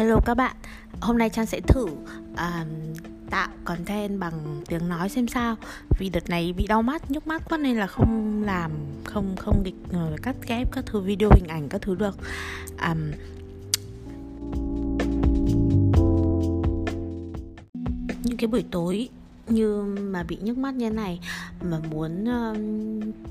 Hello các bạn, hôm nay Trang sẽ thử uh, tạo content bằng tiếng nói xem sao. Vì đợt này bị đau mắt, nhức mắt quá nên là không làm, không không địch uh, cắt ghép các thứ video hình ảnh các thứ được. Um, Những cái buổi tối như mà bị nhức mắt như này mà muốn uh,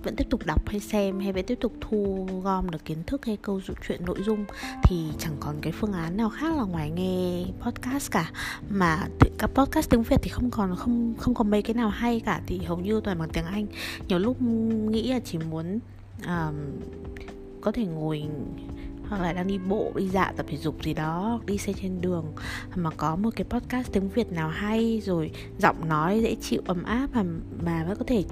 vẫn tiếp tục đọc hay xem hay vẫn tiếp tục thu gom được kiến thức hay câu chuyện nội dung thì chẳng còn cái phương án nào khác là ngoài nghe podcast cả. Mà các podcast tiếng Việt thì không còn không không còn mấy cái nào hay cả thì hầu như toàn bằng tiếng Anh. Nhiều lúc nghĩ là chỉ muốn uh, có thể ngồi hoặc là đang đi bộ đi dạo tập thể dục gì đó đi xe trên đường mà có một cái podcast tiếng việt nào hay rồi giọng nói dễ chịu ấm áp mà mà vẫn có thể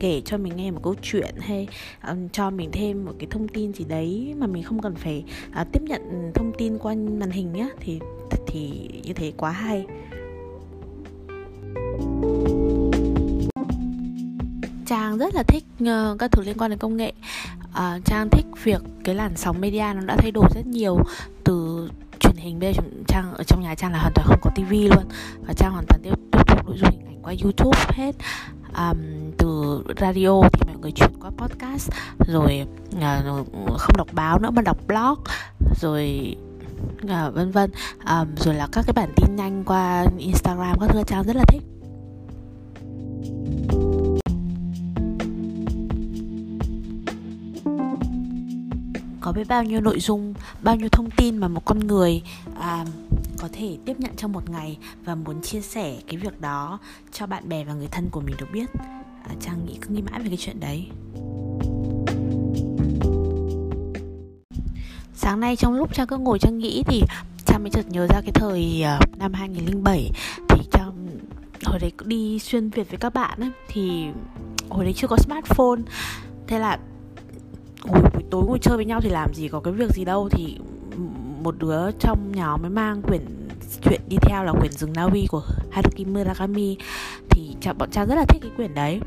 kể cho mình nghe một câu chuyện hay um, cho mình thêm một cái thông tin gì đấy mà mình không cần phải uh, tiếp nhận thông tin qua màn hình nhá thì thì như thế quá hay. Trang rất là thích uh, các thứ liên quan đến công nghệ uh, Trang thích việc cái làn sóng media nó đã thay đổi rất nhiều. Từ truyền hình bây giờ Trang ở trong nhà Trang là hoàn toàn không có tivi luôn. Và Trang hoàn toàn tiếp, tiếp tục nội dung hình ảnh qua YouTube hết. Um, từ radio thì mọi người chuyển qua podcast. Rồi uh, không đọc báo nữa mà đọc blog. Rồi uh, vân vân. Um, rồi là các cái bản tin nhanh qua Instagram các thứ. Trang rất là thích. Có biết bao nhiêu nội dung bao nhiêu thông tin mà một con người à, có thể tiếp nhận trong một ngày và muốn chia sẻ cái việc đó cho bạn bè và người thân của mình được biết. À, trang nghĩ cứ nghĩ mãi về cái chuyện đấy. Sáng nay trong lúc trang cứ ngồi trang nghĩ thì trang mới chợt nhớ ra cái thời à, năm 2007 thì trang hồi đấy đi xuyên việt với các bạn ấy, thì hồi đấy chưa có smartphone. Thế là hồi buổi tối ngồi chơi với nhau thì làm gì có cái việc gì đâu thì một đứa trong nhóm mới mang quyển chuyện đi theo là quyển rừng Na Uy của Haruki Murakami thì bọn cha rất là thích cái quyển đấy.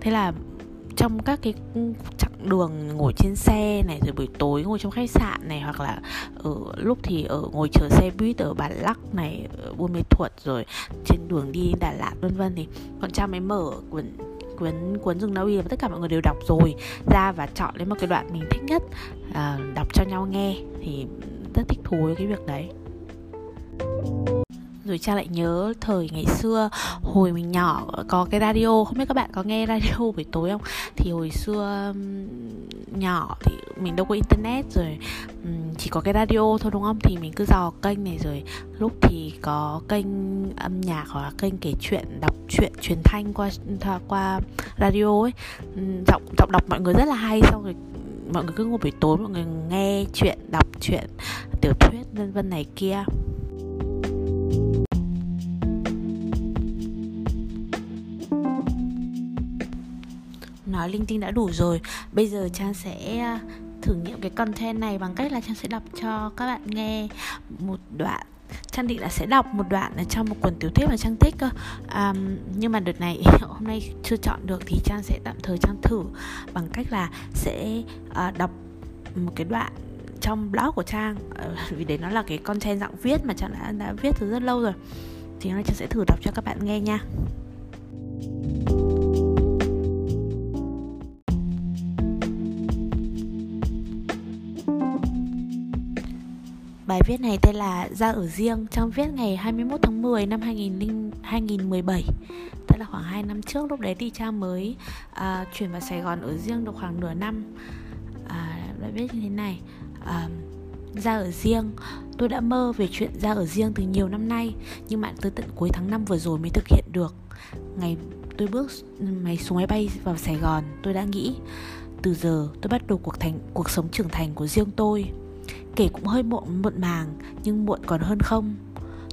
Thế là trong các cái chặng đường ngồi trên xe này, rồi buổi tối ngồi trong khách sạn này, hoặc là ở lúc thì ở ngồi chờ xe buýt ở Bản Lắc này, ở Buôn Mê Thuột, rồi trên đường đi Đà Lạt, vân vân thì bọn cha mới mở quyển cuốn cuốn rừng Na Uy và tất cả mọi người đều đọc rồi ra và chọn lấy một cái đoạn mình thích nhất uh, đọc cho nhau nghe thì rất thích thú với cái việc đấy rồi cha lại nhớ thời ngày xưa, hồi mình nhỏ có cái radio. Không biết các bạn có nghe radio buổi tối không? Thì hồi xưa nhỏ thì mình đâu có internet rồi chỉ có cái radio thôi, đúng không? Thì mình cứ dò kênh này rồi lúc thì có kênh âm nhạc hoặc là kênh kể chuyện, đọc truyện truyền thanh qua qua radio ấy. Giọng giọng đọc mọi người rất là hay, xong rồi mọi người cứ ngồi buổi tối, mọi người nghe chuyện, đọc chuyện, tiểu thuyết, vân vân này kia. Nói linh tinh đã đủ rồi. Bây giờ trang sẽ à, thử nghiệm cái content này bằng cách là trang sẽ đọc cho các bạn nghe một đoạn. Trang định là sẽ đọc một đoạn ở trong một cuốn tiểu thuyết mà Trang thích cơ. Um, Nhưng mà đợt này hôm nay chưa chọn được thì Trang sẽ tạm thời Trang thử Bằng cách là sẽ uh, đọc một cái đoạn trong blog của Trang. Uh, Vì đấy nó là cái content dạng viết mà Trang đã, đã viết từ rất lâu rồi. Thì hôm nay Trang sẽ thử đọc cho các bạn nghe nha. Bài viết này tên là Ra ở riêng trong viết ngày 21 tháng 10 năm 2000, 2017 Tức là khoảng 2 năm trước Lúc đấy thì Trang mới uh, chuyển vào Sài Gòn ở riêng được khoảng nửa năm. Uh, Bài viết như thế này uh, Ra ở riêng Tôi đã mơ về chuyện ra ở riêng từ nhiều năm nay Nhưng mà tới tận cuối tháng 5 vừa rồi mới thực hiện được. Ngày tôi bước máy xuống máy bay vào Sài Gòn Tôi đã nghĩ Từ giờ tôi bắt đầu cuộc thành cuộc sống trưởng thành của riêng tôi. Kể cũng hơi muộn muộn màng Nhưng muộn còn hơn không.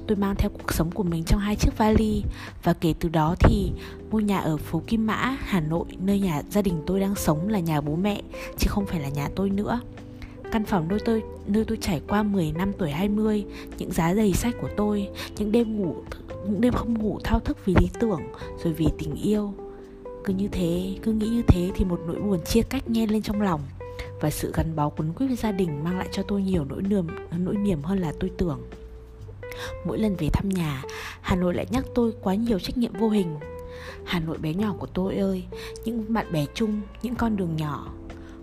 Tôi mang theo cuộc sống của mình trong hai chiếc vali Và kể từ đó thì Ngôi nhà ở phố Kim Mã, Hà Nội Nơi nhà gia đình tôi đang sống là nhà bố mẹ Chứ không phải là nhà tôi nữa. Căn phòng nơi tôi, nơi tôi trải qua 10 năm tuổi 20 Những giá dày sách của tôi Những đêm ngủ những đêm không ngủ thao thức vì lý tưởng Rồi vì tình yêu. Cứ như thế, cứ nghĩ như thế Thì một nỗi buồn chia cách nhen lên trong lòng và sự gắn bó quấn quýt với gia đình mang lại cho tôi nhiều nỗi niềm nỗi niềm hơn là tôi tưởng Mỗi lần về thăm nhà, Hà Nội lại nhắc tôi quá nhiều trách nhiệm vô hình. Hà Nội bé nhỏ của tôi ơi, những bạn bè chung, những con đường nhỏ.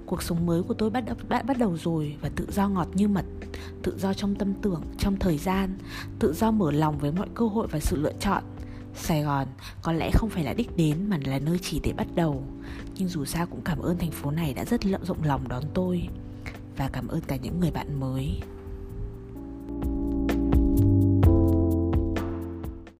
Cuộc sống mới của tôi bắt đầu, đã bắt đầu rồi và tự do ngọt như mật, tự do trong tâm tưởng, trong thời gian, tự do mở lòng với mọi cơ hội và sự lựa chọn. Sài Gòn có lẽ không phải là đích đến mà là nơi chỉ để bắt đầu. Nhưng dù sao cũng cảm ơn thành phố này đã rất rộng lòng đón tôi Và cảm ơn cả những người bạn mới.